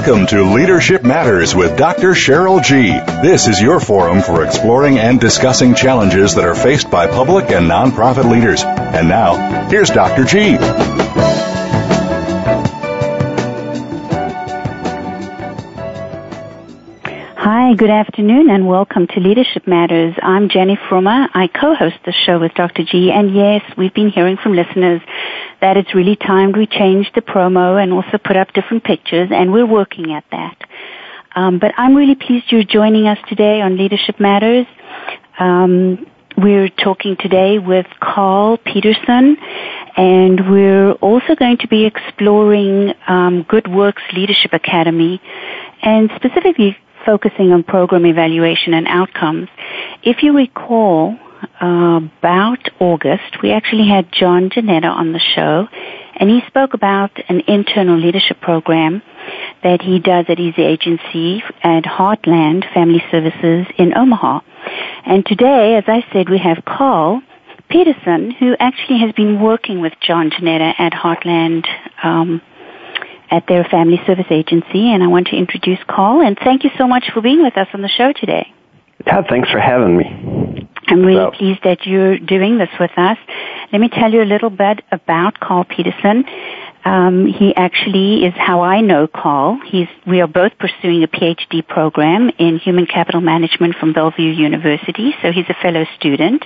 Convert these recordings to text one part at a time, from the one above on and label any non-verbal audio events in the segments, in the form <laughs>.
Welcome to Leadership Matters with Dr. Cheryl G. This is your forum for exploring and discussing challenges that are faced by public and nonprofit leaders. And now, here's Dr. G. Hi, good afternoon and welcome to Leadership Matters. I'm Jenny Frummer. I co-host the show with Dr. G and yes, we've been hearing from listeners that it's really time we change the promo and also put up different pictures and we're working at that. Um, but I'm really pleased you're joining us today on Leadership Matters. Um, we're talking today with Carl Peterson and we're also going to be exploring um, Good Works Leadership Academy and specifically focusing on program evaluation and outcomes. If you recall, uh, about August, we actually had John Jeanetta on the show, and he spoke about an internal leadership program that he does at his agency at Heartland Family Services in Omaha. And today, as I said, we have Carl Peterson, who actually has been working with John Jeanetta at Heartland um, at their family service agency, and I want to introduce Carl. And thank you so much for being with us on the show today. Yeah, thanks for having me. I'm really so. pleased that you're doing this with us. Let me tell you a little bit about Carl Peterson. Um, he actually is how I know Carl. He's, we are both pursuing a PhD program in human capital management from Bellevue University, so he's a fellow student.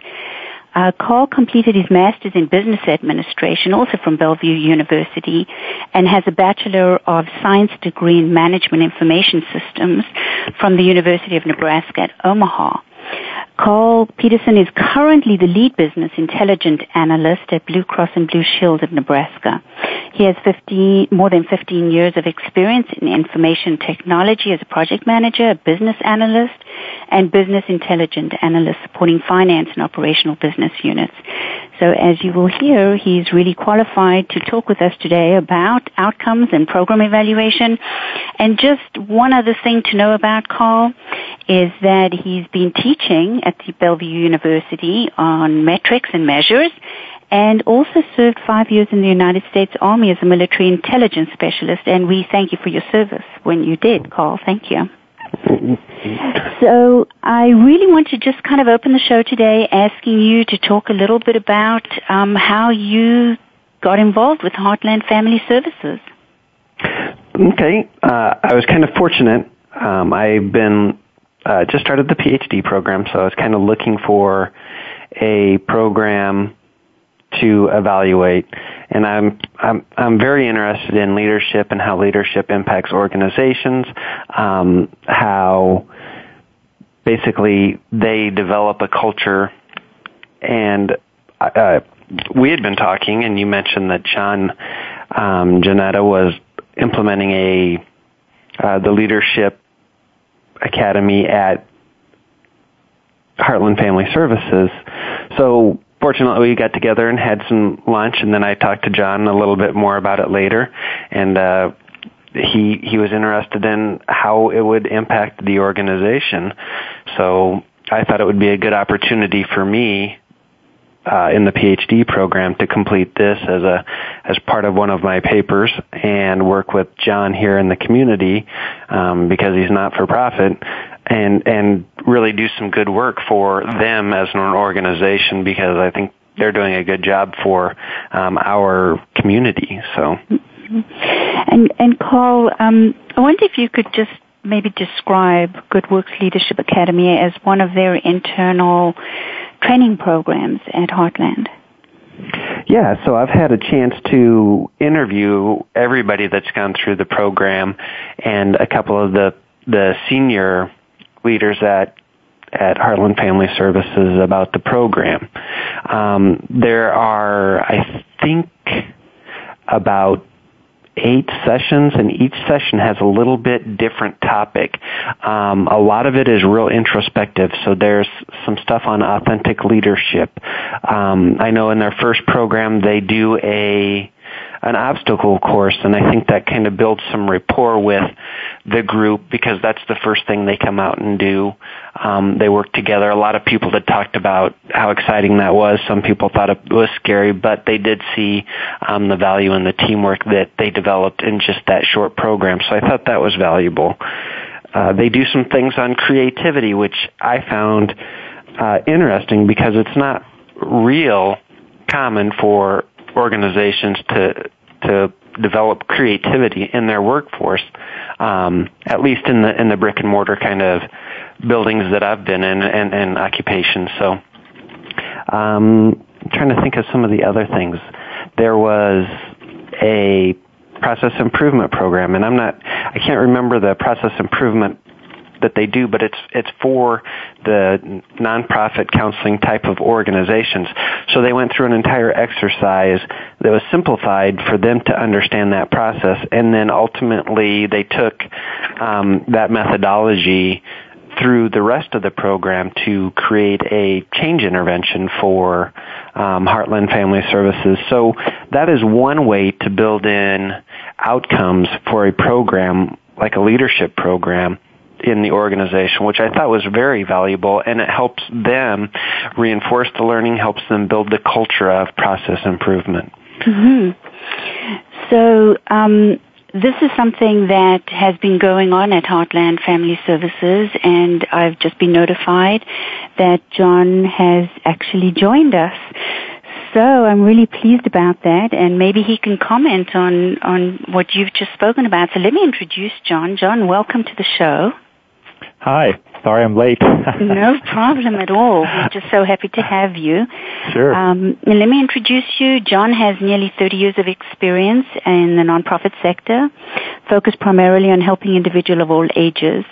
Uh, Carl completed his master's in business administration, also from Bellevue University, and has a bachelor of science degree in management information systems from the University of Nebraska at Omaha. Carl Peterson is currently the lead business intelligence analyst at Blue Cross and Blue Shield of Nebraska. He has 50, more than 15 years of experience in information technology as a project manager, a business analyst, and business intelligence analyst supporting finance and operational business units. So as you will hear, he's really qualified to talk with us today about outcomes and program evaluation. And just one other thing to know about Carl is that he's been teaching at the Bellevue University on metrics and measures and also served five years in the United States Army as a military intelligence specialist. And we thank you for your service when you did, Carl. Thank you. <laughs> So I really want to just kind of open the show today asking you to talk a little bit about um, how you got involved with Heartland Family Services. Okay, uh, I was kind of fortunate. Um, I've been uh, just started the PhD program, so I was kind of looking for a program to evaluate. And I'm I'm I'm very interested in leadership and how leadership impacts organizations, um, how basically they develop a culture. And uh, we had been talking, and you mentioned that John um, Jeanetta was implementing a uh, the leadership academy at Heartland Family Services. So fortunately, we got together and had some lunch, and then I talked to John a little bit more about it later, and uh, he he was interested in how it would impact the organization. So I thought it would be a good opportunity for me uh, in the PhD program to complete this as a as part of one of my papers and work with John here in the community um, because he's not for profit and and really do some good work for them as an organization because I think they're doing a good job for um, our community. So. And and Carl, um, I wonder if you could just maybe describe Good Works Leadership Academy as one of their internal training programs at Heartland. Yeah, so I've had a chance to interview everybody that's gone through the program and a couple of the the senior leaders at at Heartland Family Services about the program. Um, there are, I think, about eight sessions, and each session has a little bit different topic. Um, a lot of it is real introspective, so there's some stuff on authentic leadership. Um, I know in their first program they do a an obstacle course, and I think that kind of builds some rapport with the group because that's the first thing they come out and do. Um, they work together. A lot of people that talked about how exciting that was. Some people thought it was scary, but they did see um, the value in the teamwork that they developed in just that short program. So I thought that was valuable. Uh, they do some things on creativity, which I found uh, interesting because it's not real common for organizations to to develop creativity in their workforce, um, at least in the in the brick and mortar kind of buildings that I've been in and, and occupations. So, um, I'm trying to think of some of the other things. There was a process improvement program, and I'm not I can't remember the process improvement that they do, but it's it's for the nonprofit counseling type of organizations. So they went through an entire exercise that was simplified for them to understand that process, and then ultimately they took um, that methodology through the rest of the program to create a change intervention for um, Heartland Family Services. So that is one way to build in outcomes for a program like a leadership program in the organization, which I thought was very valuable, and it helps them reinforce the learning, helps them build the culture of process improvement. Mm-hmm. So, um, this is something that has been going on at Heartland Family Services, and I've just been notified that John has actually joined us. So I'm really pleased about that, and maybe he can comment on on what you've just spoken about. So let me introduce John. John, welcome to the show. Hi. Sorry I'm late. <laughs> no problem at all. We're just so happy to have you. Sure. Um, let me introduce you. John has nearly 30 years of experience in the nonprofit sector, focused primarily on helping individuals of all ages.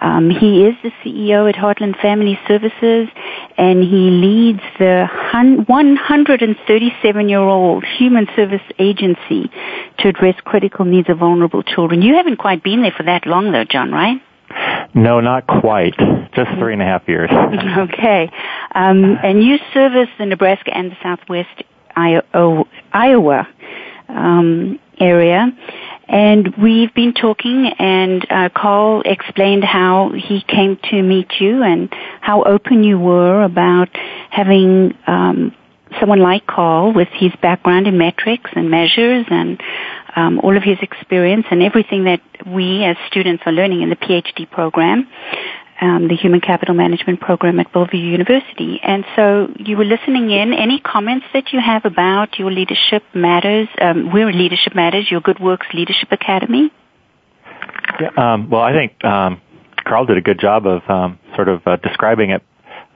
Um, he is the CEO at Heartland Family Services, and he leads the 137-year-old human service agency to address critical needs of vulnerable children. You haven't quite been there for that long, though, John, right? No, not quite. Just three and a half years. <laughs> okay. Um, and you service the Nebraska and the Southwest Iowa um, area. And we've been talking, and uh, Carl explained how he came to meet you and how open you were about having um, someone like Carl with his background in metrics and measures and um, all of his experience and everything that we as students are learning in the PhD program, um, the Human Capital Management program at Bellevue University. And so you were listening in. Any comments that you have about your Leadership Matters? Um, we're Leadership Matters, your Good Works Leadership Academy. Yeah, um, well, I think um, Carl did a good job of um, sort of uh, describing it.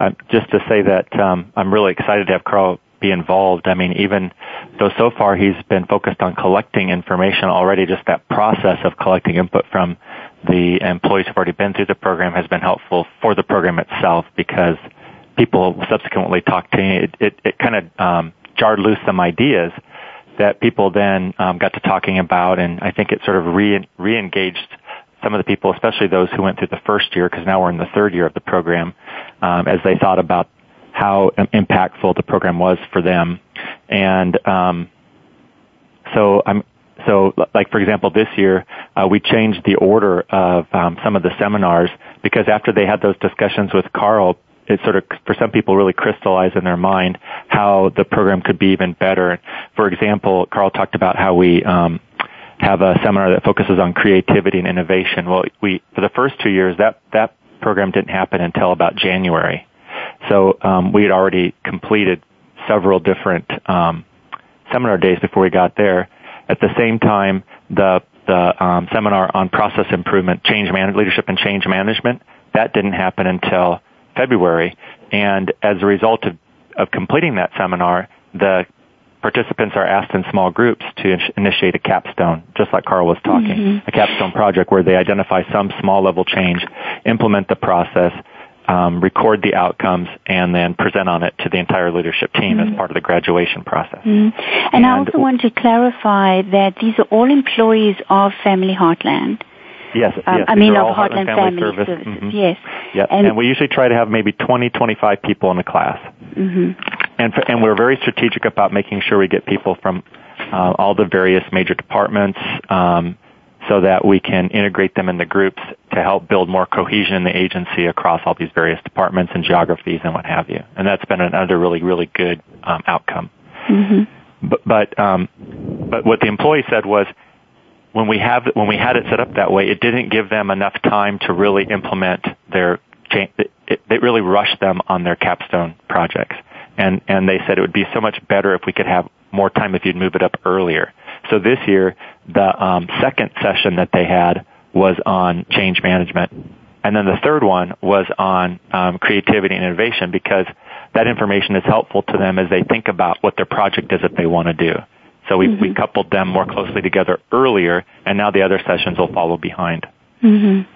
Uh, just to say that um, I'm really excited to have Carl be involved. I mean, even though so far he's been focused on collecting information already, just that process of collecting input from the employees who've already been through the program has been helpful for the program itself because people subsequently talked to me. It, it, it kind of um, jarred loose some ideas that people then um, got to talking about, and I think it sort of re re-engaged some of the people, especially those who went through the first year, because now we're in the third year of the program, um, as they thought about how impactful the program was for them. And um, so I'm so like for example this year uh, we changed the order of um, some of the seminars because after they had those discussions with Carl it sort of for some people really crystallized in their mind how the program could be even better. For example, Carl talked about how we um, have a seminar that focuses on creativity and innovation. Well, we for the first two years that that program didn't happen until about January. So um, we had already completed several different um, seminar days before we got there. At the same time, the the um, seminar on process improvement, change man- leadership and change management, that didn't happen until February. And as a result of, of completing that seminar, the participants are asked in small groups to in- initiate a capstone, just like Carl was talking, mm-hmm. a capstone project where they identify some small level change, implement the process, um, record the outcomes, and then present on it to the entire leadership team mm-hmm. as part of the graduation process. Mm-hmm. And, and, I also want to clarify that these are all employees of Family Heartland. Yes, um, yes. I mean, of Heartland, Heartland Family, Service. Services. Mm-hmm. Yes. Yep. And, and, we usually try to have maybe 20, 25 people in the class. Mm-hmm. And for, and we're very strategic about making sure we get people from uh, all the various major departments. Um, so that we can integrate them in the groups to help build more cohesion in the agency across all these various departments and geographies and what have you. And that's been another really, really good um, outcome. Mm-hmm. But but um, but what the employee said was when we have when we had it set up that way, it didn't give them enough time to really implement their change. It, it, it really rushed them on their capstone projects, and and they said it would be so much better if we could have more time if you'd move it up earlier. So this year, the um, second session that they had was on change management. And then the third one was on um, creativity and innovation because that information is helpful to them as they think about what their project is that they want to do. So we, mm-hmm. we coupled them more closely together earlier, and now the other sessions will follow behind. Mm-hmm.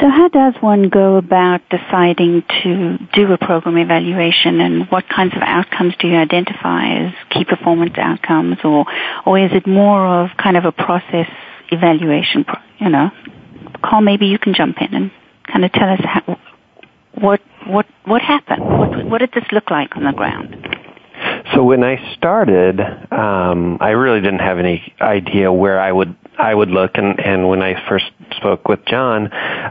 So how does one go about deciding to do a program evaluation and what kinds of outcomes do you identify as key performance outcomes or, or is it more of kind of a process evaluation, you know? Carl, maybe you can jump in and kind of tell us how, what, what, what happened? What, what did this look like on the ground? So when I started, um, I really didn't have any idea where I would I would look, and and when I first spoke with John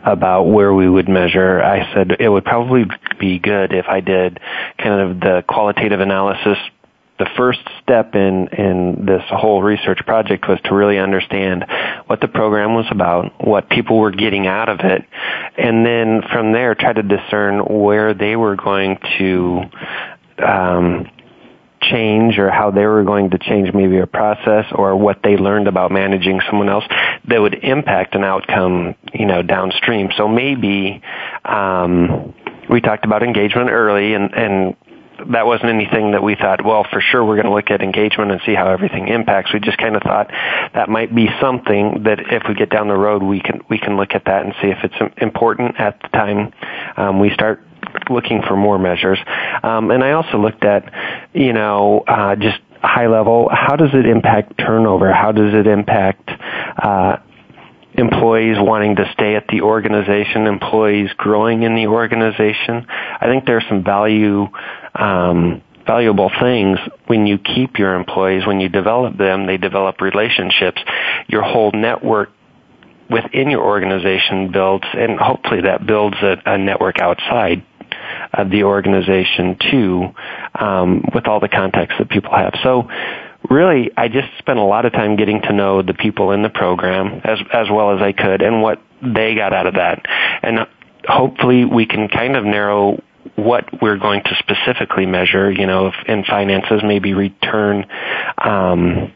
about where we would measure, I said it would probably be good if I did kind of the qualitative analysis. The first step in in this whole research project was to really understand what the program was about, what people were getting out of it, and then from there try to discern where they were going to um, change or how they were going to change maybe a process or what they learned about managing someone else that would impact an outcome, you know, downstream. So maybe um, we talked about engagement early and, and that wasn't anything that we thought, well, for sure we're going to look at engagement and see how everything impacts. We just kind of thought that might be something that if we get down the road, we can we can look at that and see if it's important at the time um, we start looking for more measures. Um, and I also looked at, you know, uh, just high level, how does it impact turnover? How does it impact uh, employees wanting to stay at the organization, employees growing in the organization? I think there's some value. Um, valuable things when you keep your employees, when you develop them, they develop relationships. Your whole network within your organization builds, and hopefully that builds a, a network outside of the organization too, um, with all the contacts that people have. So really, I just spent a lot of time getting to know the people in the program as as well as I could, and what they got out of that, and hopefully we can kind of narrow what we're going to specifically measure, you know, in finances, maybe return, um,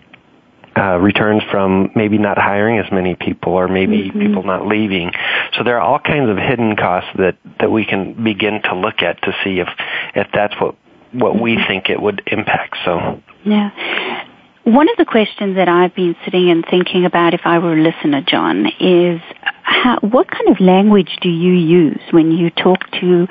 uh, returns from maybe not hiring as many people or maybe mm-hmm. people not leaving. So there are all kinds of hidden costs that, that we can begin to look at to see if, if that's what, what we mm-hmm. think it would impact. So. Yeah. One of the questions that I've been sitting and thinking about if I were a listener, John, is how, what kind of language do you use when you talk to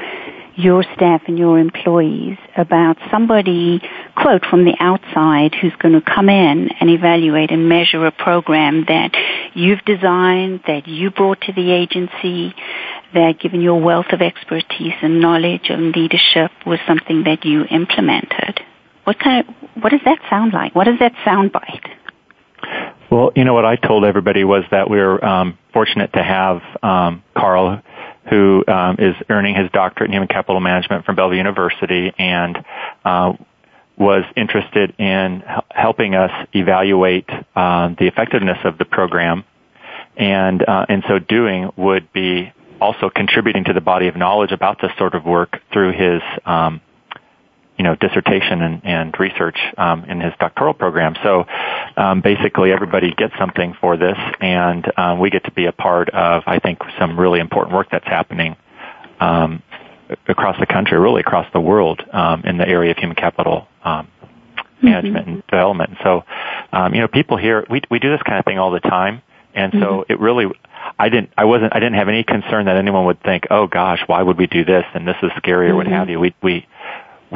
your staff and your employees about somebody, quote, from the outside who's going to come in and evaluate and measure a program that you've designed, that you brought to the agency, that given your wealth of expertise and knowledge and leadership was something that you implemented. What kind of, what does that sound like? What does that sound bite? Well, you know what I told everybody was that we are um, fortunate to have um, Carl, who um, is earning his doctorate in human capital management from Bellevue University and uh, was interested in helping us evaluate uh, the effectiveness of the program, and uh, in so doing would be also contributing to the body of knowledge about this sort of work through his um, you know dissertation and, and research um, in his doctoral program. So um, basically, everybody gets something for this, and um, we get to be a part of I think some really important work that's happening um, across the country, really across the world, um, in the area of human capital um, management mm-hmm. and development. So, um, you know, people here, we, we do this kind of thing all the time. And so mm-hmm. it really, I didn't, I wasn't, I didn't have any concern that anyone would think, oh gosh, why would we do this? And this is scary or mm-hmm. what have you. We, we,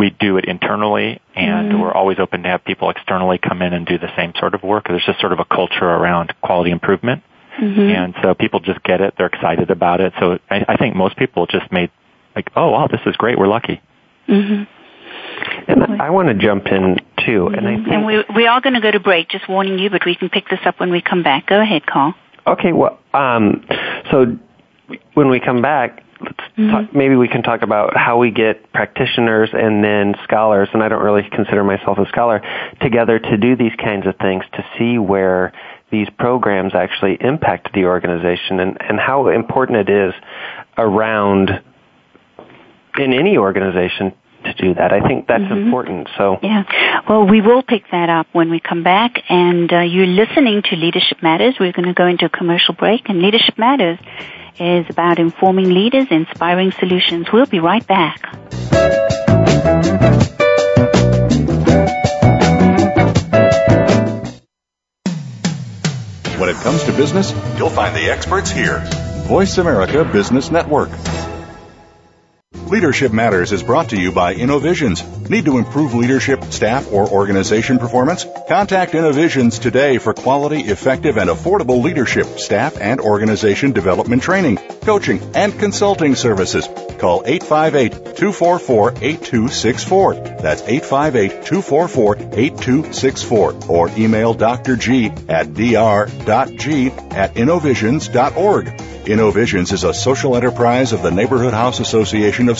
we do it internally and mm-hmm. we're always open to have people externally come in and do the same sort of work. There's just sort of a culture around quality improvement. Mm-hmm. And so people just get it. They're excited about it. So I, I think most people just made like, oh wow, this is great. We're lucky. Mm-hmm. And I want to jump in too. And I think, and we we are going to go to break. Just warning you, but we can pick this up when we come back. Go ahead, Carl. Okay. Well, um, so when we come back, let's mm-hmm. talk, maybe we can talk about how we get practitioners and then scholars, and I don't really consider myself a scholar, together to do these kinds of things to see where these programs actually impact the organization and, and how important it is around in any organization to do that. I think that's mm-hmm. important. So yeah, well, we will pick that up when we come back. And uh, you're listening to Leadership Matters. We're going to go into a commercial break, and Leadership Matters is about informing leaders, inspiring solutions. We'll be right back. When it comes to business, you'll find the experts here. Voice America Business Network. Leadership Matters is brought to you by InnoVisions. Need to improve leadership, staff, or organization performance? Contact InnoVisions today for quality, effective, and affordable leadership, staff, and organization development training, coaching, and consulting services. Call 858-244-8264. That's 858-244-8264. Or email Dr. G at dr.g at innovisions.org. InnoVisions is a social enterprise of the Neighborhood House Association of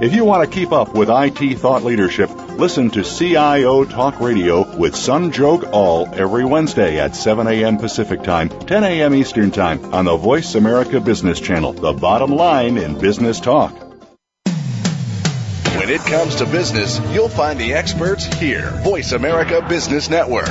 If you want to keep up with IT thought leadership, listen to CIO Talk Radio with Sanjog Aul every Wednesday at 7 a.m. Pacific Time, 10 a.m. Eastern Time on the Voice America Business Channel, the bottom line in business talk. When it comes to business, you'll find the experts here. Voice America Business Network.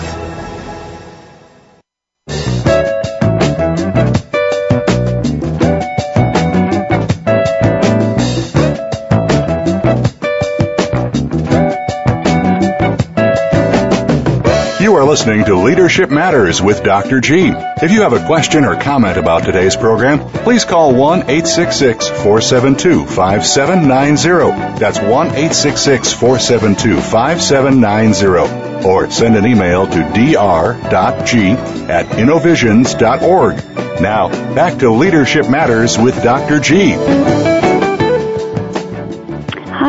Listening to Leadership Matters with Dr. G. If you have a question or comment about today's program, please call 1 866 472 5790. That's 1 866 472 5790. Or send an email to dr.g at innovisions.org. Now, back to Leadership Matters with Dr. G.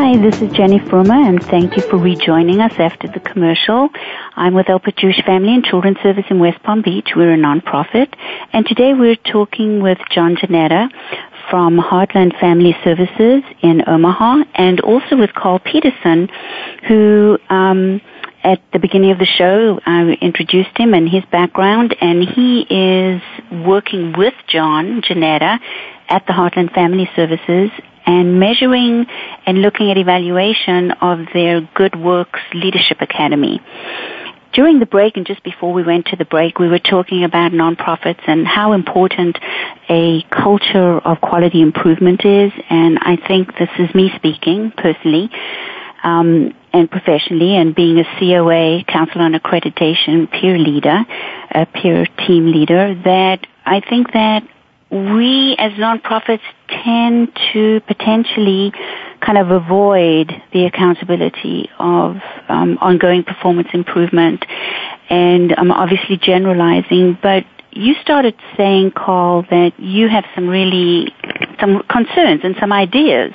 Hi, this is Jenny Furma, and thank you for rejoining us after the commercial. I'm with Alpert Jewish Family and Children's Service in West Palm Beach. We're a nonprofit, and today we're talking with John Jeanetta from Heartland Family Services in Omaha, and also with Carl Peterson, who um, at the beginning of the show, I introduced him and his background, and he is working with John Jeanetta at the Heartland Family Services and measuring and looking at evaluation of their Good Works Leadership Academy. During the break and just before we went to the break, we were talking about nonprofits and how important a culture of quality improvement is. And I think this is me speaking personally. Um, and professionally and being a COA, Council on Accreditation peer leader, a peer team leader, that I think that we as nonprofits tend to potentially kind of avoid the accountability of um, ongoing performance improvement. And I'm obviously generalizing, but you started saying, Carl, that you have some really some concerns and some ideas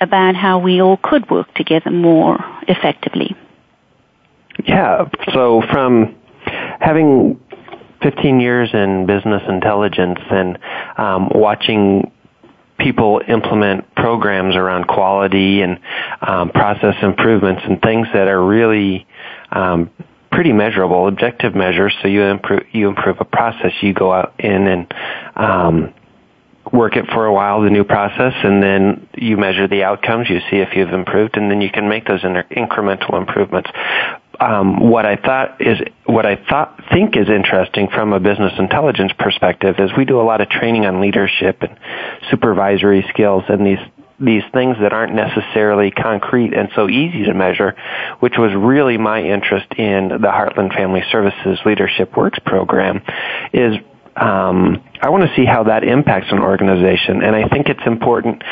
about how we all could work together more effectively. Yeah. So from having 15 years in business intelligence and um, watching people implement programs around quality and um, process improvements and things that are really um, pretty measurable, objective measures. So you improve you improve a process, you go out in and um, work it for a while, the new process, and then you measure the outcomes. You see if you've improved, and then you can make those incremental improvements. Um, what I thought is what I thought think is interesting from a business intelligence perspective is we do a lot of training on leadership and supervisory skills and these these things that aren't necessarily concrete and so easy to measure, which was really my interest in the Heartland Family Services Leadership Works program, is um, I want to see how that impacts an organization, and I think it's important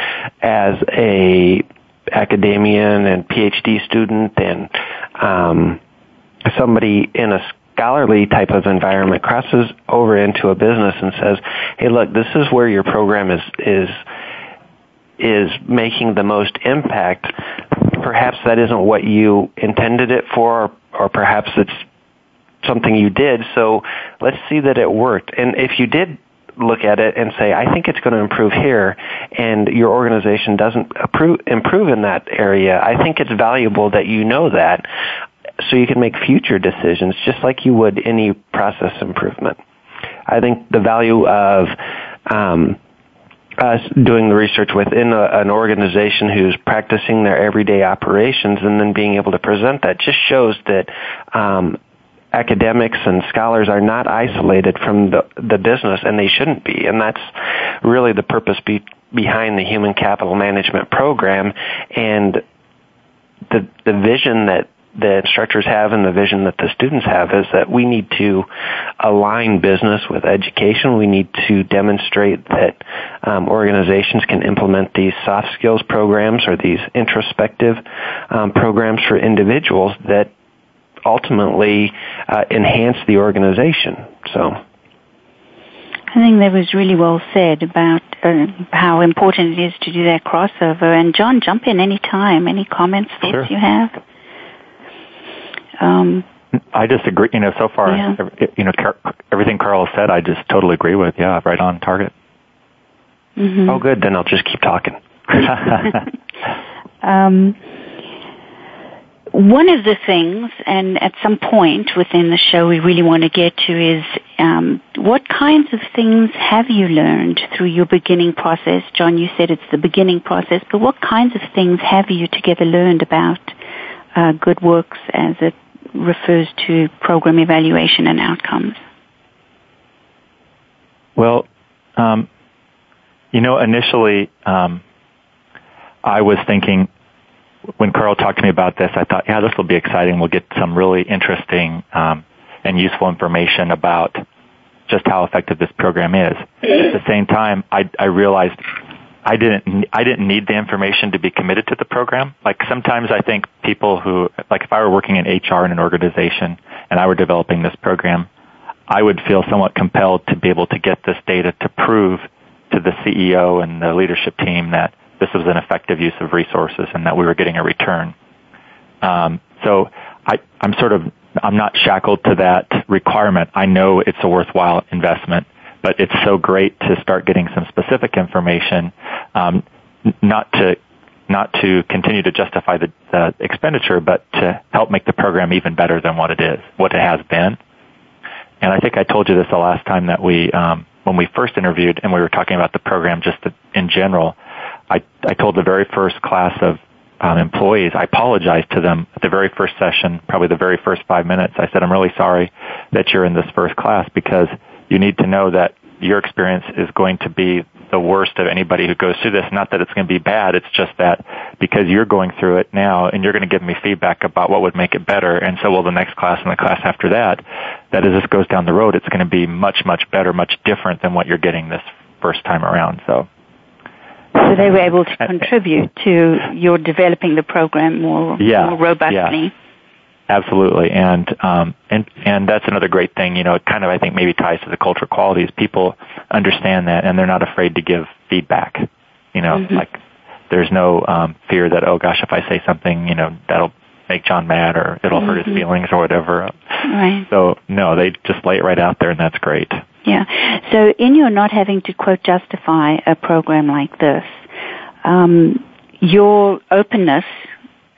as a academician and PhD student and um, somebody in a scholarly type of environment crosses over into a business and says, "Hey, look, this is where your program is is is making the most impact." Perhaps that isn't what you intended it for, or perhaps it's something you did. So let's see that it worked. And if you did look at it and say, I think it's going to improve here, and your organization doesn't approve, improve in that area, I think it's valuable that you know that so you can make future decisions just like you would any process improvement. I think the value of um, us doing the research within a, an organization who's practicing their everyday operations and then being able to present that just shows that um, academics and scholars are not isolated from the, the business, and they shouldn't be. And that's really the purpose be, behind the human capital management program and the the vision that the instructors have and the vision that the students have is that we need to align business with education. We need to demonstrate that um, organizations can implement these soft skills programs or these introspective um, programs for individuals that ultimately uh, enhance the organization. So. I think that was really well said about uh, how important it is to do that crossover. And John, jump in any time. Any comments, thoughts sure. you have? Um, I just agree. You know, so far, yeah. you know, everything Carl said, I just totally agree with. Yeah, right on target. Mm-hmm. Oh, good. Then I'll just keep talking. <laughs> <laughs> um, one of the things, and at some point within the show we really want to get to is um, what kinds of things have you learned through your beginning process? John, you said it's the beginning process, but what kinds of things have you together learned about uh, good works as it refers to program evaluation and outcomes? Well, um, you know, initially um, I was thinking when Carl talked to me about this, I thought, yeah, this will be exciting. We'll get some really interesting um, and useful information about just how effective this program is. At the same time, I, I realized I didn't I didn't need the information to be committed to the program. Like sometimes I think people who like if I were working in HR in an organization and I were developing this program, I would feel somewhat compelled to be able to get this data to prove to the CEO and the leadership team that this was an effective use of resources and that we were getting a return. Um, so I, I'm sort of I'm not shackled to that requirement. I know it's a worthwhile investment, but it's so great to start getting some specific information, um, not to not to continue to justify the, the expenditure, but to help make the program even better than what it is, what it has been. And I think I told you this the last time that we, um, when we first interviewed and we were talking about the program just in general, I, I told the very first class of um, employees, I apologized to them at the very first session, probably the very first five minutes. I said, I'm really sorry that you're in this first class because you need to know that your experience is going to be the worst of anybody who goes through this. Not that it's going to be bad, it's just that because you're going through it now and you're going to give me feedback about what would make it better, and so will the next class and the class after that, that as this goes down the road, it's going to be much, much better, much different than what you're getting this first time around. So so they were able to contribute to your developing the program more, yeah, more robustly. Yeah. Absolutely, and um, and and that's another great thing. You know, it kind of I think maybe ties to the cultural qualities. People understand that, and they're not afraid to give feedback. You know, mm-hmm. like there's no um, fear that oh gosh, if I say something, you know, that'll make John mad or it'll mm-hmm. hurt his mm-hmm. feelings or whatever. Right. So no, they just lay it right out there, and that's great. Yeah. So in your not having to quote justify a program like this, um, your openness,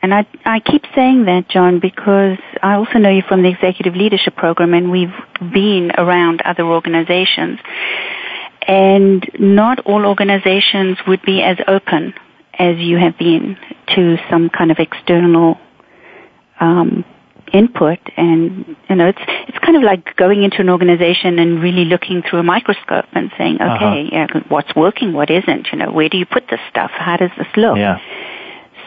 and I, I keep saying that, John, because I also know you from the executive leadership program, and we've been around other organizations, and not all organizations would be as open as you have been to some kind of external um, input and you know it's it's kind of like going into an organization and really looking through a microscope and saying Uh-huh. okay yeah, what's working what isn't you know where do you put this stuff how does this look Yeah.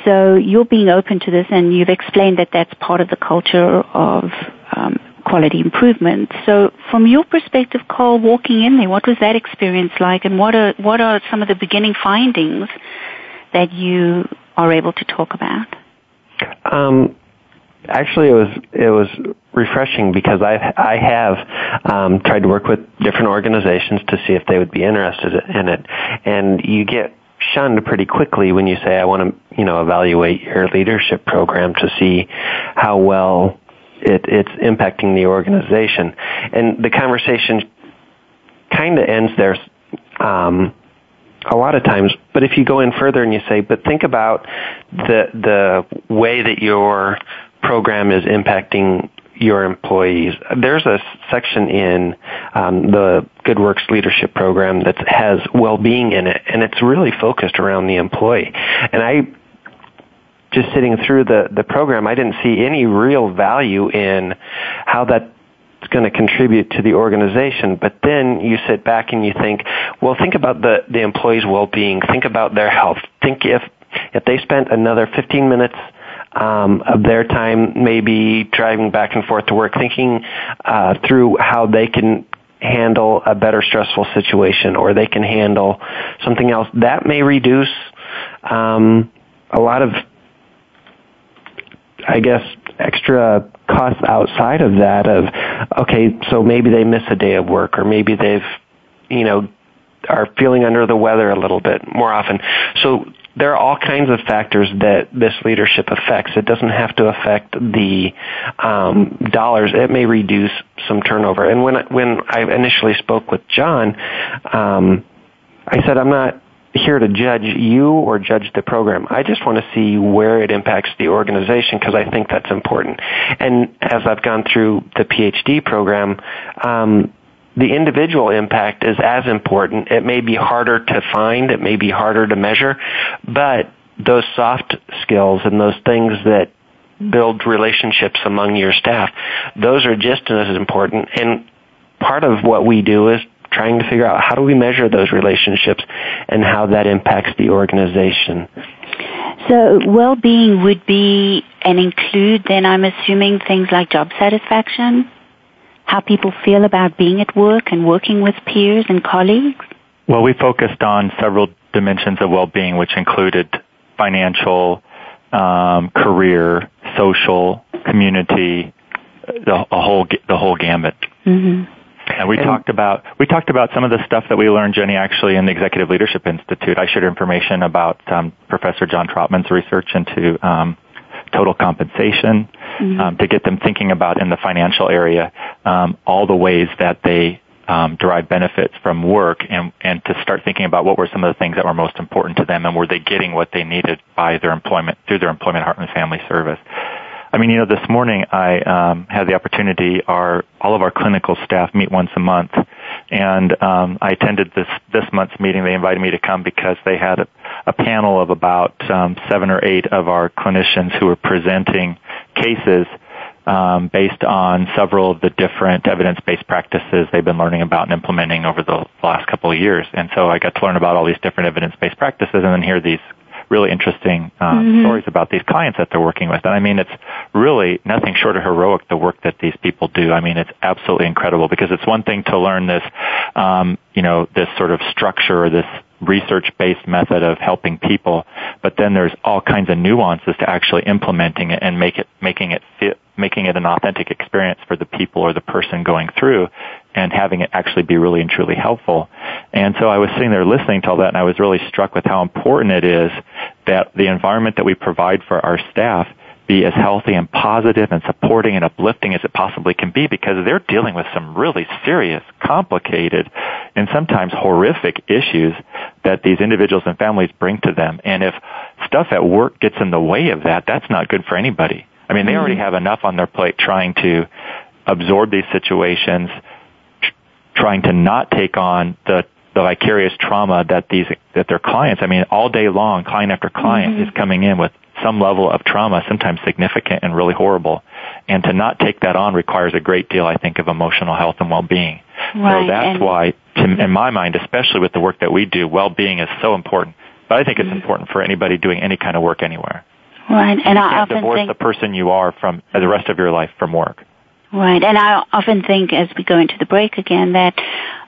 so you're being open to this and you've explained that that's part of the culture of um, quality improvement so from your perspective Carl walking in there what was that experience like and what are what are some of the beginning findings that you are able to talk about Um, actually, it was it was refreshing because I I have um, tried to work with different organizations to see if they would be interested in it, and you get shunned pretty quickly when you say I want to you know evaluate your leadership program to see how well it, it's impacting the organization, and the conversation kind of ends there. Um, a lot of times. But if you go in further and you say, but think about the the way that your program is impacting your employees. There's a section in um, the Good Works Leadership Program that has well-being in it, and it's really focused around the employee. And I just sitting through the the program, I didn't see any real value in how that it's going to contribute to the organization. But then you sit back and you think, well, think about the, the employees' well-being. Think about their health. Think if, if they spent another 15 minutes um, of their time maybe driving back and forth to work, thinking uh, through how they can handle a better stressful situation or they can handle something else, that may reduce um, a lot of I guess extra costs outside of that of okay, so maybe they miss a day of work or maybe they've you know are feeling under the weather a little bit more often. So there are all kinds of factors that this leadership affects. It doesn't have to affect the um, dollars. It may reduce some turnover. And when when I initially spoke with John, um, I said I'm not here to judge you or judge the program. I just want to see where it impacts the organization because I think that's important. And as I've gone through the PhD program, um, the individual impact is as important. It may be harder to find, it may be harder to measure, but those soft skills and those things that build relationships among your staff, those are just as important. And part of what we do is trying to figure out how do we measure those relationships and how that impacts the organization. So well-being would be and include then I'm assuming things like job satisfaction, how people feel about being at work and working with peers and colleagues? Well, we focused on several dimensions of well-being, which included financial, um, career, social, community, the, a whole the whole gambit. Mm-hmm. And we And- talked about we talked about some of the stuff that we learned, Jenny, actually in the Executive Leadership Institute. I shared information about um, Professor John Trotman's research into um, total compensation um, to get them thinking about in the financial area um, all the ways that they um, derive benefits from work, and and to start thinking about what were some of the things that were most important to them, and were they getting what they needed by their employment through their employment, Heartland Family Service. I mean, you know, this morning I um, had the opportunity. Our all of our clinical staff meet once a month, and um, I attended this this month's meeting. They invited me to come because they had a, panel of about um, seven or eight of our clinicians who were presenting cases um, based on several of the different evidence-based practices they've been learning about and implementing over the last couple of years. And so I got to learn about all these different evidence-based practices, and then hear these really interesting uh, stories about these clients that they're working with. And I mean, it's really nothing short of heroic the work that these people do. I mean, it's absolutely incredible because it's one thing to learn this, um, you know, this sort of structure or this research-based method of helping people, but then there's all kinds of nuances to actually implementing it and make it making it fit making it an authentic experience for the people or the person going through and having it actually be really and truly helpful. And so I was sitting there listening to all that and I was really struck with how important it is that the environment that we provide for our staff be as healthy and positive and supporting and uplifting as it possibly can be because they're dealing with some really serious, complicated, and sometimes horrific issues that these individuals and families bring to them. And if stuff at work gets in the way of that, that's not good for anybody. I mean, they already mm-hmm. have enough on their plate trying to absorb these situations, trying to not take on the the vicarious trauma that these that their clients I mean all day long client after client mm-hmm. is coming in with some level of trauma, sometimes significant and really horrible. And to not take that on requires a great deal, I think, of emotional health and well-being. Right. So that's and why, to, in my mind, especially with the work that we do, well-being is so important. But I think it's mm-hmm. important for anybody doing any kind of work anywhere. Right, and you I can't divorce think... the person you are from the rest of your life from work. Right, and I often think as we go into the break again that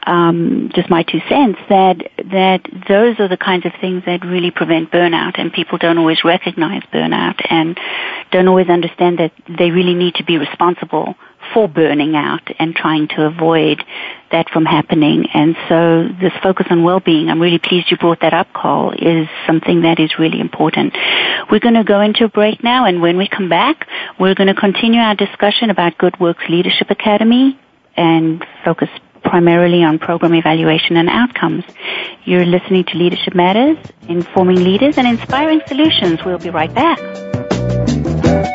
um, just my two cents that that those are the kinds of things that really prevent burnout, and people don't always recognize burnout and don't always understand that they really need to be responsible for burning out and trying to avoid that from happening. And so this focus on well-being, I'm really pleased you brought that up, Carl, is something that is really important. We're going to go into a break now, and when we come back, we're going to continue our discussion about Good Works Leadership Academy and focus primarily on program evaluation and outcomes. You're listening to Leadership Matters, informing leaders and inspiring solutions. We'll be right back.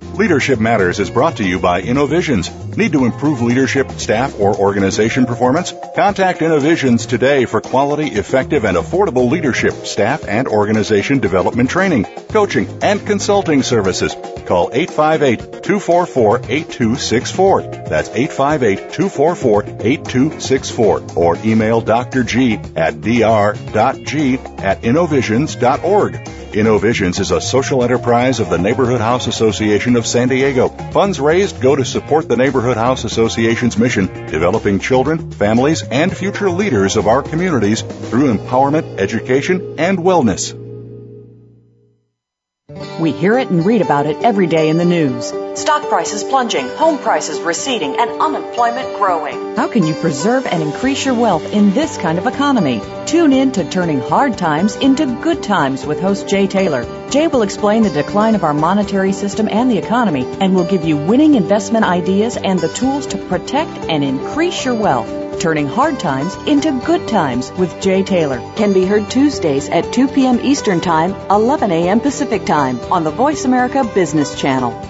Leadership Matters is brought to you by InnoVisions. Need to improve leadership, staff, or organization performance? Contact InnoVisions today for quality, effective, and affordable leadership, staff, and organization development training, coaching, and consulting services. Call 858-244-8264. That's 858-244-8264. Or email Dr. G at dr.g at innovisions.org. InnoVisions is a social enterprise of the Neighborhood House Association of San Diego. Funds raised go to support the Neighborhood House Association's mission, developing children, families, and future leaders of our communities through empowerment, education, and wellness. We hear it and read about it every day in the news. Stock prices plunging, home prices receding, and unemployment growing. How can you preserve and increase your wealth in this kind of economy? Tune in to Turning Hard Times into Good Times with host Jay Taylor. Jay will explain the decline of our monetary system and the economy and will give you winning investment ideas and the tools to protect and increase your wealth turning hard times into good times with Jay Taylor. Can be heard Tuesdays at 2 p.m. Eastern Time, 11 a.m. Pacific Time on the Voice America Business Channel.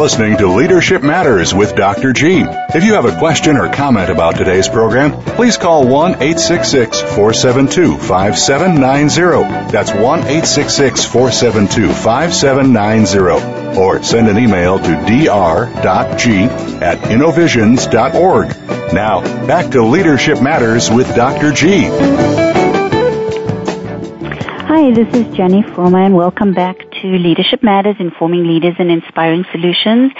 Listening to Leadership Matters with Dr. G. If you have a question or comment about today's program, please call 1 866 472 5790. That's 1 866 472 5790. Or send an email to dr.g at innovisions.org. Now, back to Leadership Matters with Dr. G. Hi, this is Jenny Foreman. Welcome back to Leadership Matters, Informing Leaders and Inspiring Solutions.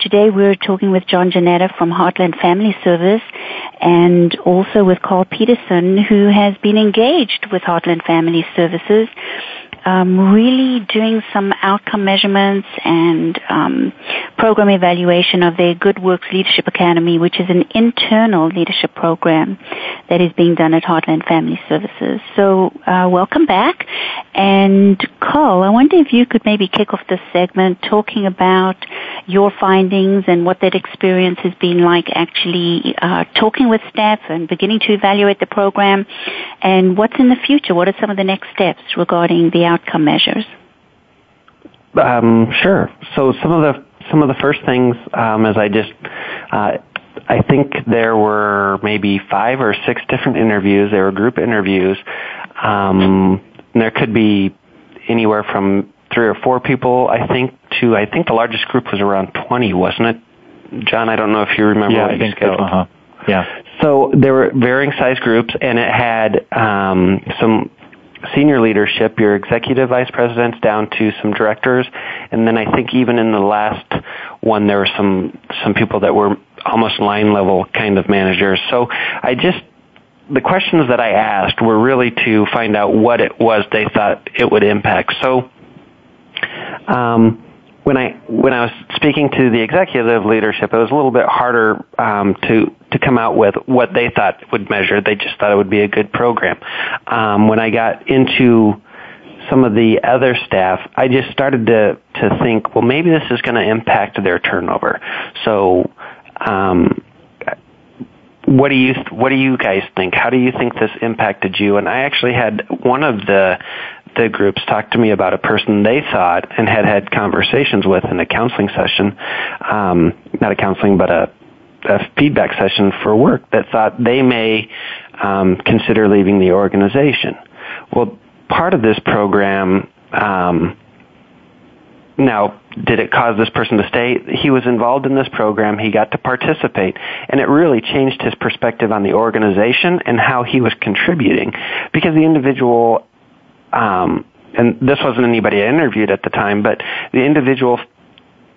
Today we're talking with John Jeanetta from Heartland Family Service and also with Carl Peterson who has been engaged with Heartland Family Services um, really doing some outcome measurements and um, program evaluation of their Good Works Leadership Academy, which is an internal leadership program that is being done at Heartland Family Services. So, uh, welcome back. And Carl, I wonder if you could maybe kick off this segment talking about your findings and what that experience has been like actually uh, talking with staff and beginning to evaluate the program and what's in the future. What are some of the next steps regarding the outcome measures? Um, sure. So some of the some of the first things, um, as I just, uh, I think there were maybe five or six different interviews. There were group interviews. Um, there could be anywhere from three or four people, I think, to I think the largest group was around twenty, wasn't it? John, I don't know if you remember. Yeah, I think so. Uh-huh. Yeah. So there were varying size groups, and it had um, some senior leadership, your executive vice presidents down to some directors, and then I think even in the last one there were some some people that were almost line level kind of managers. So I just the questions that I asked were really to find out what it was they thought it would impact. So um, when I when I was speaking to the executive leadership, it was a little bit harder um, to to come out with what they thought would measure. They just thought it would be a good program. Um, when I got into some of the other staff, I just started to to think, well, maybe this is going to impact their turnover. So, um, what do you what do you guys think? How do you think this impacted you? And I actually had one of the the groups talked to me about a person they thought and had had conversations with in a counseling session, um, not a counseling, but a, a feedback session for work that thought they may um, consider leaving the organization. Well, part of this program, um, now, did it cause this person to stay? He was involved in this program. He got to participate, and it really changed his perspective on the organization and how he was contributing, because the individual um, and this wasn't anybody I interviewed at the time, but the individual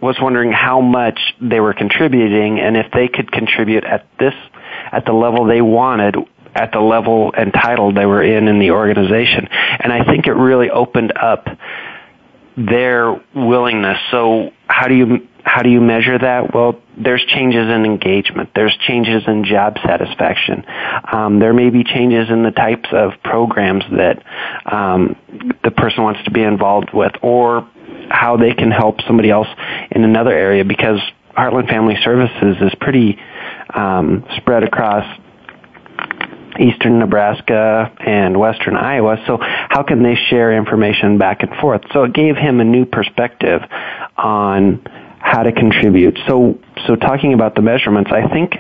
was wondering how much they were contributing and if they could contribute at this, at the level they wanted, at the level and title they were in in the organization. And I think it really opened up their willingness. So how do you how do you measure that? Well, there's changes in engagement. There's changes in job satisfaction. Um, there may be changes in the types of programs that um, the person wants to be involved with, or how they can help somebody else in another area. Because Heartland Family Services is pretty um, spread across eastern Nebraska and western Iowa. So how can they share information back and forth? So it gave him a new perspective on how to contribute. So, so talking about the measurements, I think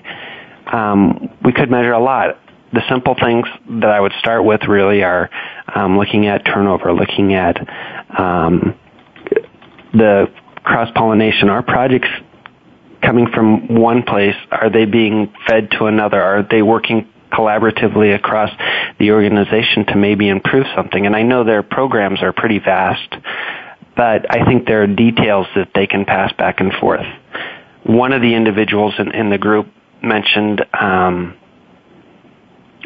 um, we could measure a lot. The simple things that I would start with really are um, looking at turnover, looking at um, the cross pollination. Are projects coming from one place? Are they being fed to another? Are they working collaboratively across the organization to maybe improve something? And I know their programs are pretty vast but I think there are details that they can pass back and forth. One of the individuals in, in the group mentioned, um,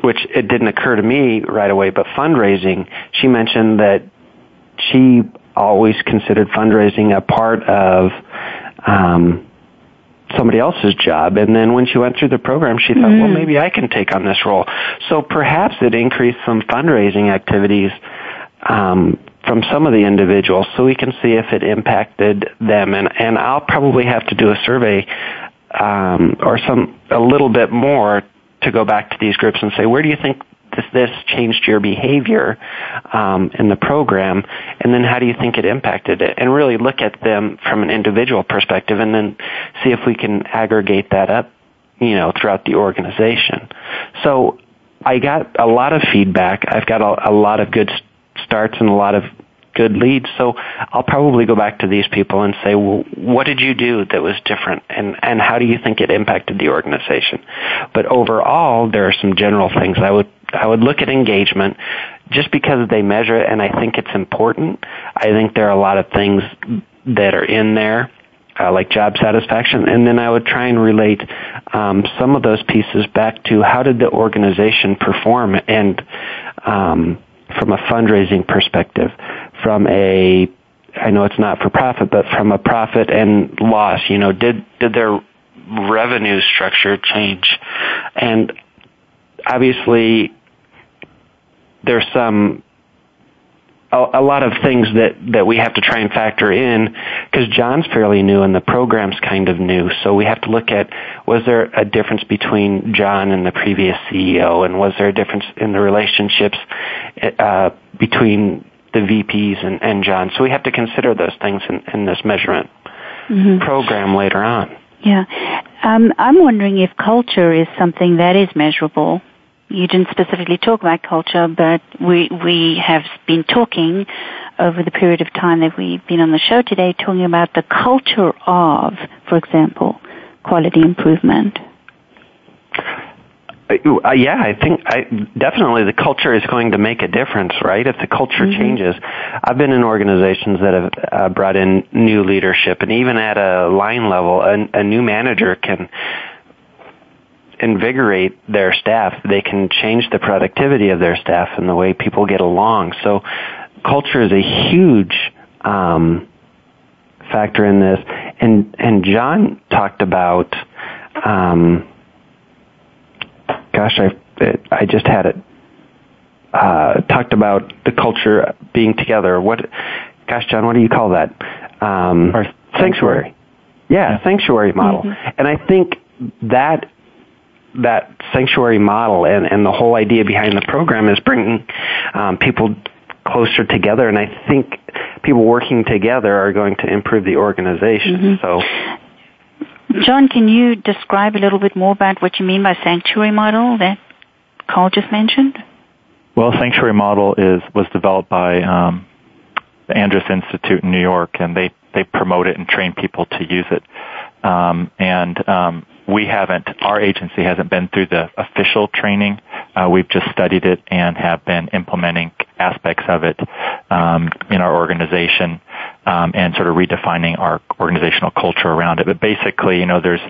which it didn't occur to me right away, but fundraising. She mentioned that she always considered fundraising a part of um, somebody else's job. And then when she went through the program, she thought, mm. well, maybe I can take on this role. So perhaps it increased some fundraising activities um, from some of the individuals so we can see if it impacted them. And, and I'll probably have to do a survey um, or some a little bit more to go back to these groups and say, where do you think this, this changed your behavior um, in the program, and then how do you think it impacted it? And really look at them from an individual perspective, and then see if we can aggregate that up, you know, throughout the organization. So I got a lot of feedback. I've got a, a lot of good starts and a lot of good leads. So I'll probably go back to these people and say, well, what did you do that was different and, and how do you think it impacted the organization? But overall, there are some general things I would, I would look at engagement just because they measure it and I think it's important. I think there are a lot of things that are in there. Uh, like job satisfaction, and then I would try and relate um, some of those pieces back to how did the organization perform, and um, from a fundraising perspective, from a I know it's not for profit, but from a profit and loss, you know, did did their revenue structure change? And obviously there's some a, lot of things that that we have to try and factor in because John's fairly new and the program's kind of new. So we have to look at was there a difference between John and the previous CEO, and was there a difference in the relationships uh, between the VPs and, and John? So we have to consider those things in, in this measurement mm-hmm. program later on. Yeah. Um, I'm wondering if culture is something that is measurable you didn't specifically talk about culture, but we we have been talking over the period of time that we've been on the show today, talking about the culture of, for example, quality improvement. Uh, yeah, I think I, definitely the culture is going to make a difference, right? If the culture mm-hmm. changes, I've been in organizations that have uh, brought in new leadership, and even at a line level, a, a new manager can invigorate their staff. They can change the productivity of their staff and the way people get along. So, culture is a huge um, factor in this. And and John talked about. Um, gosh, I I just had it. Uh, talked about the culture being together. What, gosh, John, what do you call that? Um, Our sanctuary. Yeah, yeah. sanctuary model. Mm-hmm. And I think that that sanctuary model and, and the whole idea behind the program is bringing um, people closer together. And I think people working together are going to improve the organization. Mm-hmm. So John, can you describe a little bit more about what you mean by sanctuary model that Carl just mentioned? Well, sanctuary model is was developed by um, the Andrus Institute in New York, and they they promote it and train people to use it. Um, and um, we haven't, our agency hasn't been through the official training. Uh, we've just studied it and have been implementing aspects of it um, in our organization um, and sort of redefining our organizational culture around it. But basically, you know, there's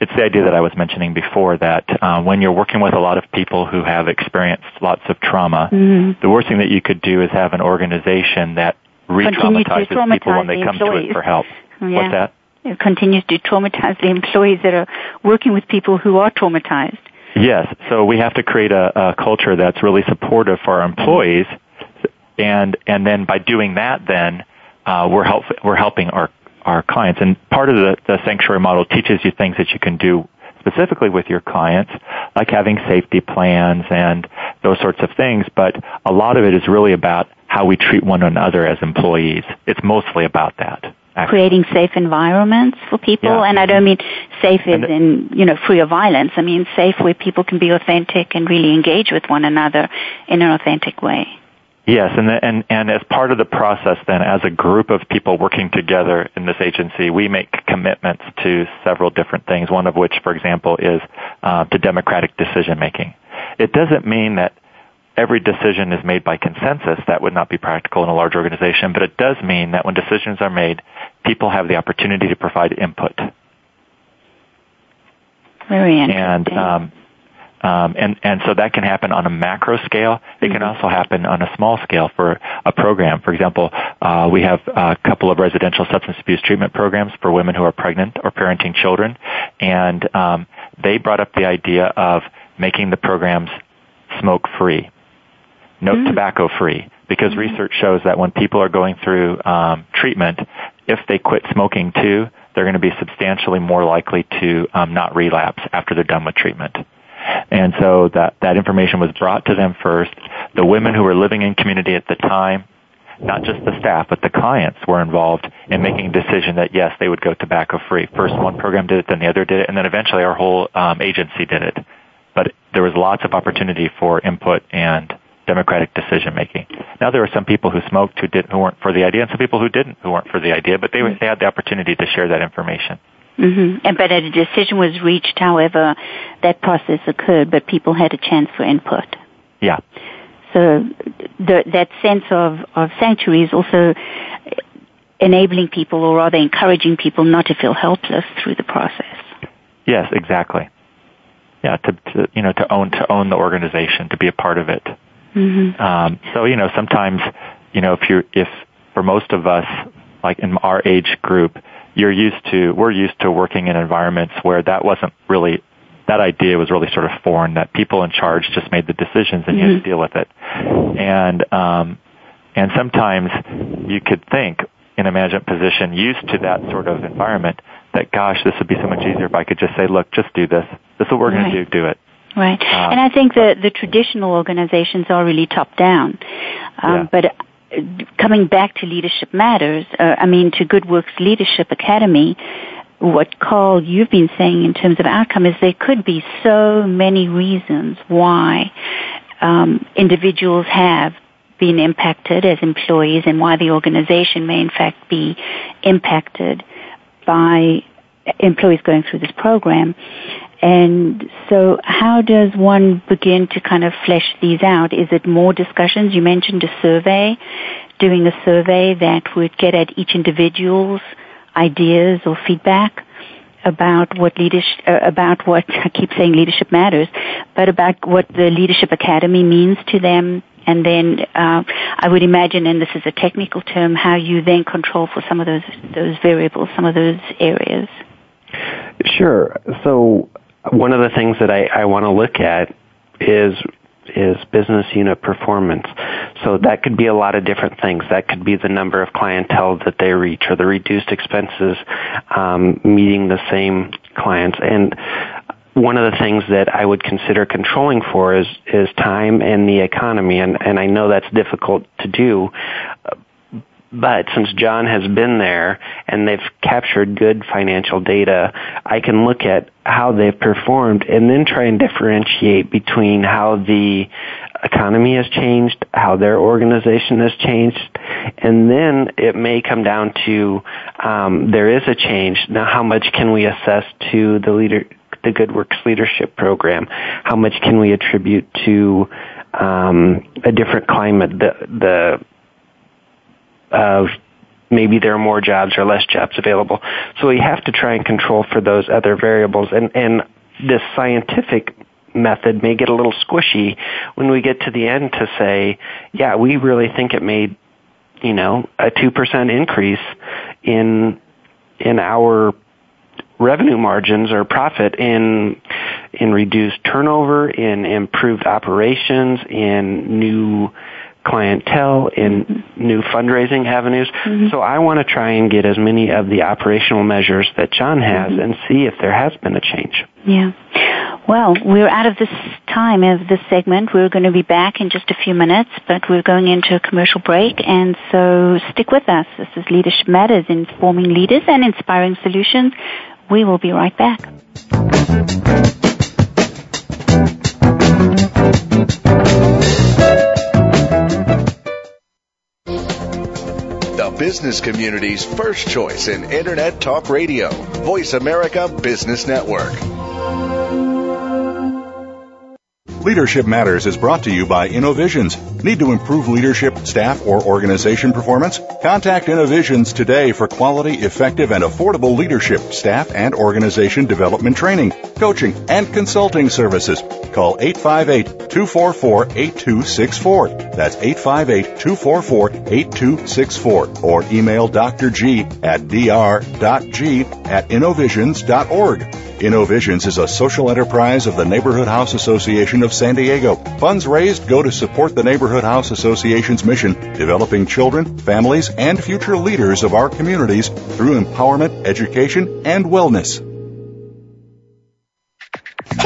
it's the idea that I was mentioning before that uh, when you're working with a lot of people who have experienced lots of trauma, mm-hmm. the worst thing that you could do is have an organization that re-traumatizes people when they come to it for help. <laughs> Yeah. What's that? It continues to traumatize the employees that are working with people who are traumatized. Yes, so we have to create a, a culture that's really supportive for our employees, and and then by doing that, then uh, we're help we're helping our our clients. And part of the, the sanctuary model teaches you things that you can do specifically with your clients, like having safety plans and those sorts of things. But a lot of it is really about how we treat one another as employees. It's mostly about that. Creating safe environments for people, yeah. and I don't mean safe as in you know free of violence. I mean safe where people can be authentic and really engage with one another in an authentic way. Yes, and, the, and and as part of the process, then, as a group of people working together in this agency, we make commitments to several different things. One of which, for example, is uh, to democratic decision making. It doesn't mean that every decision is made by consensus. That would not be practical in a large organization, but it does mean that when decisions are made, people have the opportunity to provide input. Very interesting. And um, um, and and so that can happen on a macro scale. It mm-hmm. can also happen on a small scale for a program. For example, uh, we have a couple of residential substance abuse treatment programs for women who are pregnant or parenting children, and um, they brought up the idea of making the programs smoke free, no mm-hmm. tobacco free, because mm-hmm. research shows that when people are going through um, treatment, if they quit smoking too, they're going to be substantially more likely to um, not relapse after they're done with treatment. And so that, that information was brought to them first. The women who were living in community at the time, not just the staff, but the clients were involved in making a decision that yes, they would go tobacco free. First one program did it, then the other did it, and then eventually our whole um, agency did it. But there was lots of opportunity for input and democratic decision making. Now there were some people who smoked who didn't, who weren't for the idea, and some people who didn't, who weren't for the idea, but they, they had the opportunity to share that information. Mm-hmm. And but a decision was reached, however, that process occurred, but people had a chance for input. Yeah. So the, that sense of, of sanctuary is also enabling people, or rather encouraging people, not to feel helpless through the process. Yes, exactly. Yeah, to, to you know to own to own the organization, to be a part of it. Mm-hmm. Um, so you know sometimes you know if you're if for most of us like in our age group you're used to, we're used to working in environments where that wasn't really, that idea was really sort of foreign, that people in charge just made the decisions and mm-hmm. you had to mm-hmm. deal with it. And, um, and sometimes you could think in a management position used to that sort of environment that, gosh, this would be so much easier if I could just say, look, just do this. This is what we're right. going to do. Do it. Right. Um, and I think the, the traditional organizations are really top down. Um, yeah. But coming back to Leadership Matters, uh, I mean to Good Works Leadership Academy, what Carl you've been saying in terms of outcome is there could be so many reasons why um, individuals have been impacted as employees and why the organization may in fact be impacted by employees going through this program. And so how does one begin to kind of flesh these out? Is it more discussions? You mentioned a survey, doing a survey that would get at each individual's ideas or feedback about what leadership, uh, about what, <laughs> I keep saying leadership matters, but about what the Leadership Academy means to them, and then uh, I would imagine, and this is a technical term, how you then control for some of those those variables, some of those areas. Sure. So one of the things that I, I want to look at is is business unit performance. So that could be a lot of different things. That could be the number of clientele that they reach or the reduced expenses um, meeting the same clients. And one of the things that I would consider controlling for is is time and the economy and and I know that's difficult to do but since John has been there and they've captured good financial data, I can look at how they've performed and then try and differentiate between how the economy has changed, how their organization has changed, and then it may come down to um, there is a change. Now, how much can we assess to the leader, the Good Works Leadership Program? How much can we attribute to um, a different climate? The the of maybe there are more jobs or less jobs available. So we have to try and control for those other variables. And, and this scientific method may get a little squishy when we get to the end to say, yeah, we really think it made, you know, a 2% increase in, in our revenue margins or profit in in reduced turnover, in improved operations, in new clientele, in new fundraising avenues. Mm-hmm. So I want to try and get as many of the operational measures that John has mm-hmm. and see if there has been a change. Yeah. Well, we're out of this time of this segment. We're going to be back in just a few minutes, but we're going into a commercial break, and so stick with us. This is Leadership Matters, informing leaders and inspiring solutions. We will be right back. Business community's first choice in Internet Talk Radio, Voice America Business Network. Leadership Matters is brought to you by InnoVisions. Need to improve leadership, staff, or organization performance? Contact InnoVisions today for quality, effective, and affordable leadership, staff, and organization development training, coaching, and consulting services. Call 858-244-8264. That's 858-244-8264. Or email Dr. G at dr.g at innovisions.org. InnoVisions is a social enterprise of the Neighborhood House Association of San Diego. Funds raised go to support the Neighborhood House Association's mission, developing children, families, and future leaders of our communities through empowerment, education, and wellness.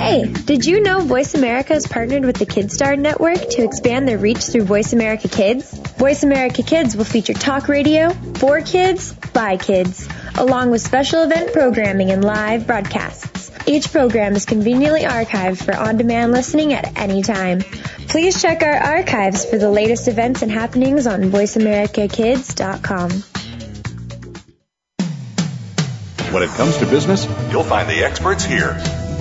Hey, did you know Voice America has partnered with the KidStar Network to expand their reach through Voice America Kids? Voice America Kids will feature talk radio for kids by kids, along with special event programming and live broadcasts. Each program is conveniently archived for on-demand listening at any time. Please check our archives for the latest events and happenings on voiceamericakids.com. When it comes to business, you'll find the experts here.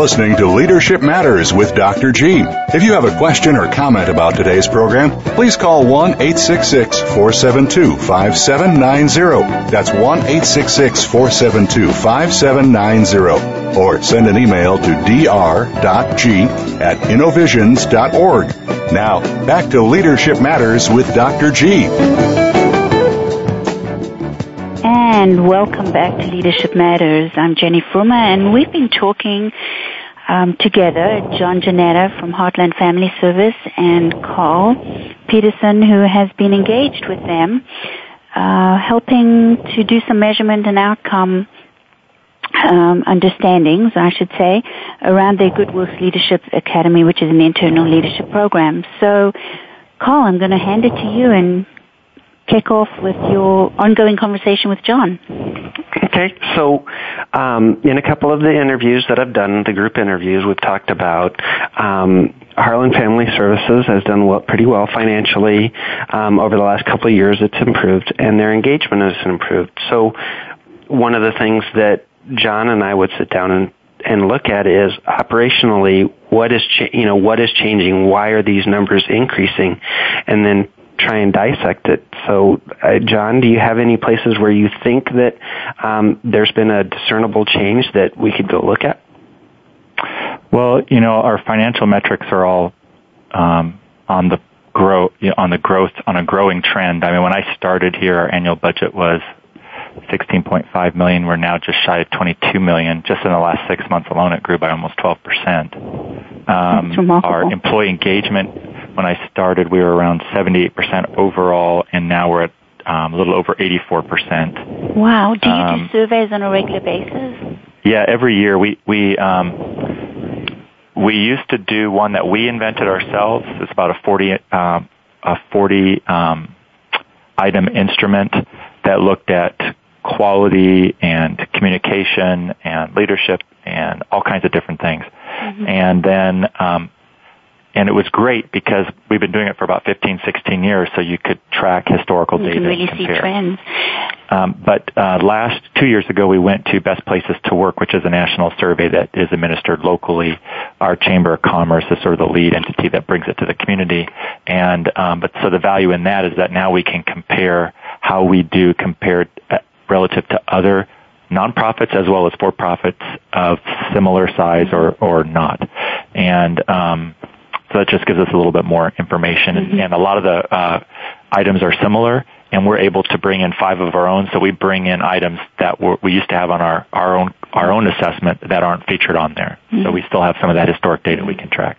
Listening to Leadership Matters with Dr. G. If you have a question or comment about today's program, please call 1 866 472 5790. That's 1 866 472 5790. Or send an email to dr.g at innovisions.org. Now, back to Leadership Matters with Dr. G. And welcome back to Leadership Matters. I'm Jenny Fruma, and we've been talking um, together, John Jeanetta from Heartland Family Service and Carl Peterson, who has been engaged with them, uh, helping to do some measurement and outcome um, understandings, I should say, around their Good Works Leadership Academy, which is an internal leadership program. So, Carl, I'm going to hand it to you and kick off with your ongoing conversation with John. Okay. So um, in a couple of the interviews that I've done, the group interviews, we've talked about um, Heartland Family Services has done well, pretty well financially um, over the last couple of years. It's improved, and their engagement has improved. So, one of the things that John and I would sit down and and look at is operationally what is cha- you know what is changing why are these numbers increasing and then try and dissect it. So, uh, John, do you have any places where you think that um, there's been a discernible change that we could go look at? Well, you know, our financial metrics are all um, on the grow you know, on the growth on a growing trend. I mean, when I started here, our annual budget was 16.5 million. We're now just shy of 22 million. Just in the last six months alone, it grew by almost 12 percent. Um, our employee engagement when I started, we were around 78% overall, and now we're at um, a little over 84%. Wow. Do you um, do surveys on a regular basis? Yeah, every year we we um, we used to do one that we invented ourselves. It's about a 40 um, a 40 um, item instrument that looked at quality and communication and leadership and all kinds of different things. Mm-hmm. And then um, and it was great because we've been doing it for about 15, 16 years, so you could track historical you data can really compare. See trends. Um, but uh, last two years ago, we went to Best Places to Work, which is a national survey that is administered locally. Our Chamber of Commerce is sort of the lead entity that brings it to the community. And um, but so the value in that is that now we can compare how we do compared uh, relative to other nonprofits as well as for-profits of similar size or or not. And um, that just gives us a little bit more information. Mm-hmm. And, and, a lot of the uh, items are similar, and we're able to bring in five of our own. So we bring in items that we used to have on our, our own our own assessment that aren't featured on there. Mm-hmm. So we still have some of that historic data we can track.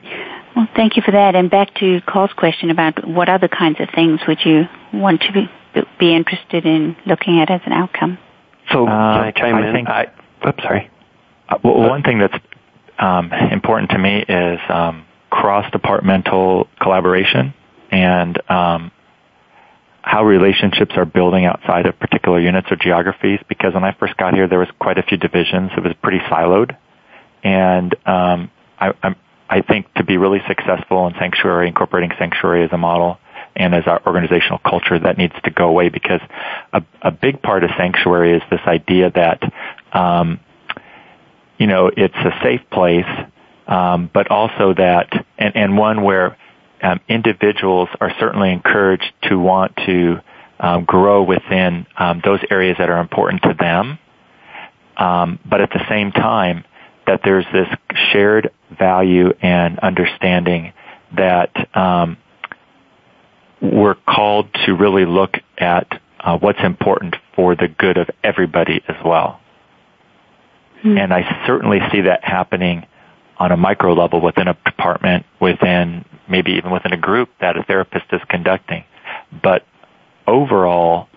Well, thank you for that. And back to Carl's question about what other kinds of things would you want to be, be interested in looking at as an outcome? So uh, can I chime I in? Think, I, oops, sorry. Uh, well, one thing that's um, important to me is um, cross-departmental collaboration and um, how relationships are building outside of particular units or geographies. Because when I first got here, there was quite a few divisions. It was pretty siloed, and um, I, I'm, I think to be really successful in sanctuary, incorporating sanctuary as a model and as our organizational culture, that needs to go away because a, a big part of sanctuary is this idea that um, you know it's a safe place but also that, and, and one where um, individuals are certainly encouraged to want to um, grow within um, those areas that are important to them, um, but at the same time, that there's this shared value and understanding that um, we're called to really look at uh, what's important for the good of everybody as well. And I certainly see that happening on a micro level within a department, within maybe even within a group that a therapist is conducting. But overall,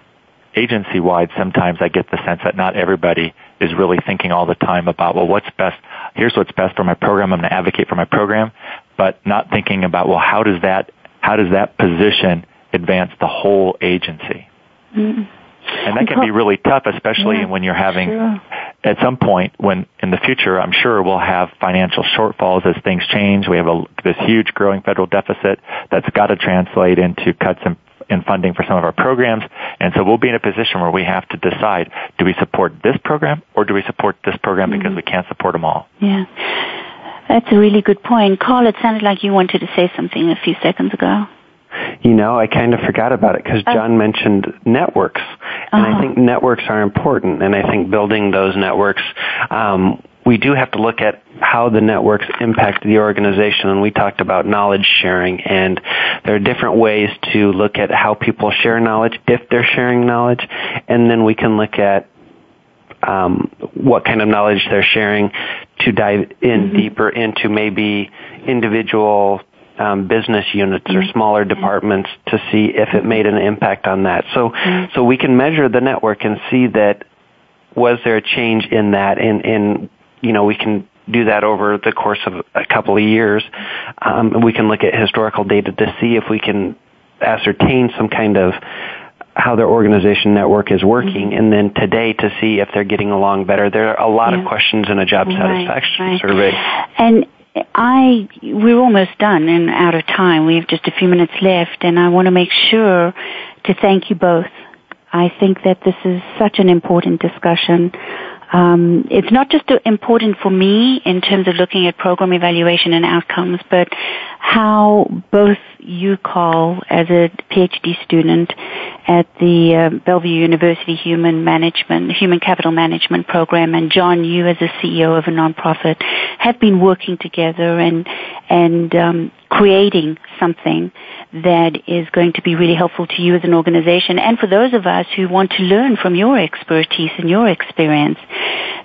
agency wide, sometimes I get the sense that not everybody is really thinking all the time about, well, what's best? Here's what's best for my program. I'm going to advocate for my program, but not thinking about, well, how does that, how does that position advance the whole agency? Mm-hmm. And that can be really tough, especially yeah, when you're having, sure. At some point when in the future, I'm sure we'll have financial shortfalls as things change. We have a, this huge growing federal deficit that's got to translate into cuts in, in funding for some of our programs. And so we'll be in a position where we have to decide, do we support this program or do we support this program mm-hmm. because we can't support them all? Yeah. That's a really good point. Carl, it sounded like you wanted to say something a few seconds ago. You know, I kind of forgot about it because oh. John mentioned networks, and uh-huh. I think networks are important. And I think building those networks, um, we do have to look at how the networks impact the organization. And we talked about knowledge sharing, and there are different ways to look at how people share knowledge if they're sharing knowledge, and then we can look at um, what kind of knowledge they're sharing to dive in mm-hmm. deeper into maybe individual um, business units or mm-hmm. smaller departments to see if it made an impact on that. So, mm-hmm. so we can measure the network and see that was there a change in that, and, and you know we can do that over the course of a couple of years. Um, we can look at historical data to see if we can ascertain some kind of how their organization network is working, mm-hmm. and then today to see if they're getting along better. There are a lot yeah. of questions in a job satisfaction right. survey. And I we're almost done and out of time. We have just a few minutes left, and I want to make sure to thank you both. I think that this is such an important discussion. Um, it's not just important for me in terms of looking at program evaluation and outcomes, but how both you, Carl, as a PhD student at the uh, Bellevue University Human Management, Human Capital Management Program, and John, you as a CEO of a nonprofit, have been working together and and um, creating something that is going to be really helpful to you as an organization and for those of us who want to learn from your expertise and your experience.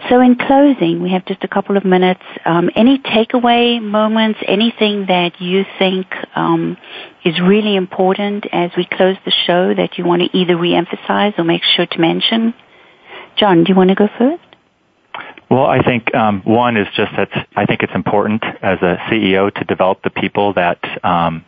So in closing, we have just a couple of minutes. Um, any takeaway moments, anything that you think um, is really important as we close the show that you want to either reemphasize or make sure to mention? John, do you want to go first? Well, I think um, one is just that I think it's important as a CEO to develop the people that um,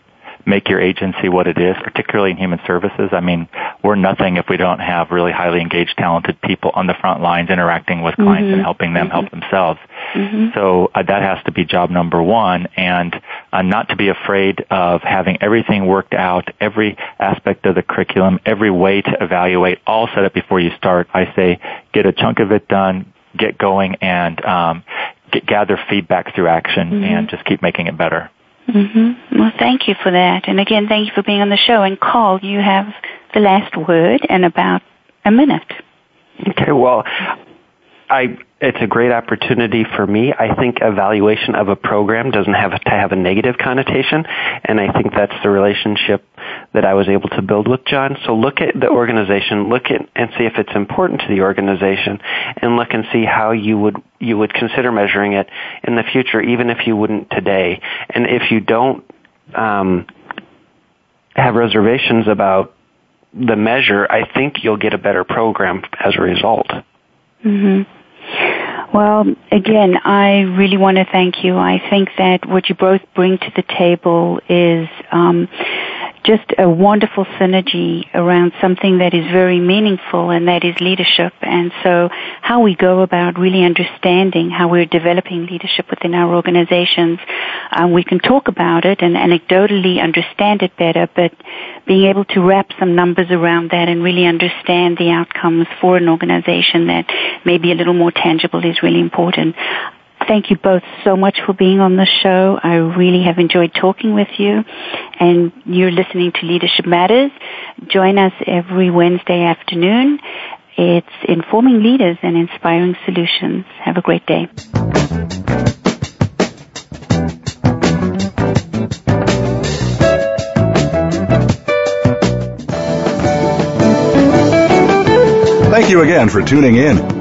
make your agency what it is, particularly in human services. I mean, we're nothing if we don't have really highly engaged, talented people on the front lines interacting with clients mm-hmm. and helping them mm-hmm. help themselves. Mm-hmm. So uh, that has to be job number one, and uh, not to be afraid of having everything worked out, every aspect of the curriculum, every way to evaluate, all set up before you start. I say, get a chunk of it done, get going and um, get, gather feedback through action mm-hmm. and just keep making it better. Mm-hmm. Well, thank you for that. And again, thank you for being on the show. And Carl, you have the last word in about a minute. Okay, well, I it's a great opportunity for me. I think evaluation of a program doesn't have to have a negative connotation, and I think that's the relationship that I was able to build with John. So look at the organization, look at and see if it's important to the organization, and look and see how you would you would consider measuring it in the future, even if you wouldn't today. And if you don't um, have reservations about the measure, I think you'll get a better program as a result. Mm-hmm. Well, again, I really want to thank you. I think that what you both bring to the table is um, just a wonderful synergy around something that is very meaningful and that is leadership. And so how we go about really understanding how we're developing leadership within our organizations, um, we can talk about it and anecdotally understand it better, but being able to wrap some numbers around that and really understand the outcomes for an organization that may be a little more tangible is really important. Thank you both so much for being on the show. I really have enjoyed talking with you. And you're listening to Leadership Matters. Join us every Wednesday afternoon. It's informing leaders and inspiring solutions. Have a great day. Thank you again for tuning in.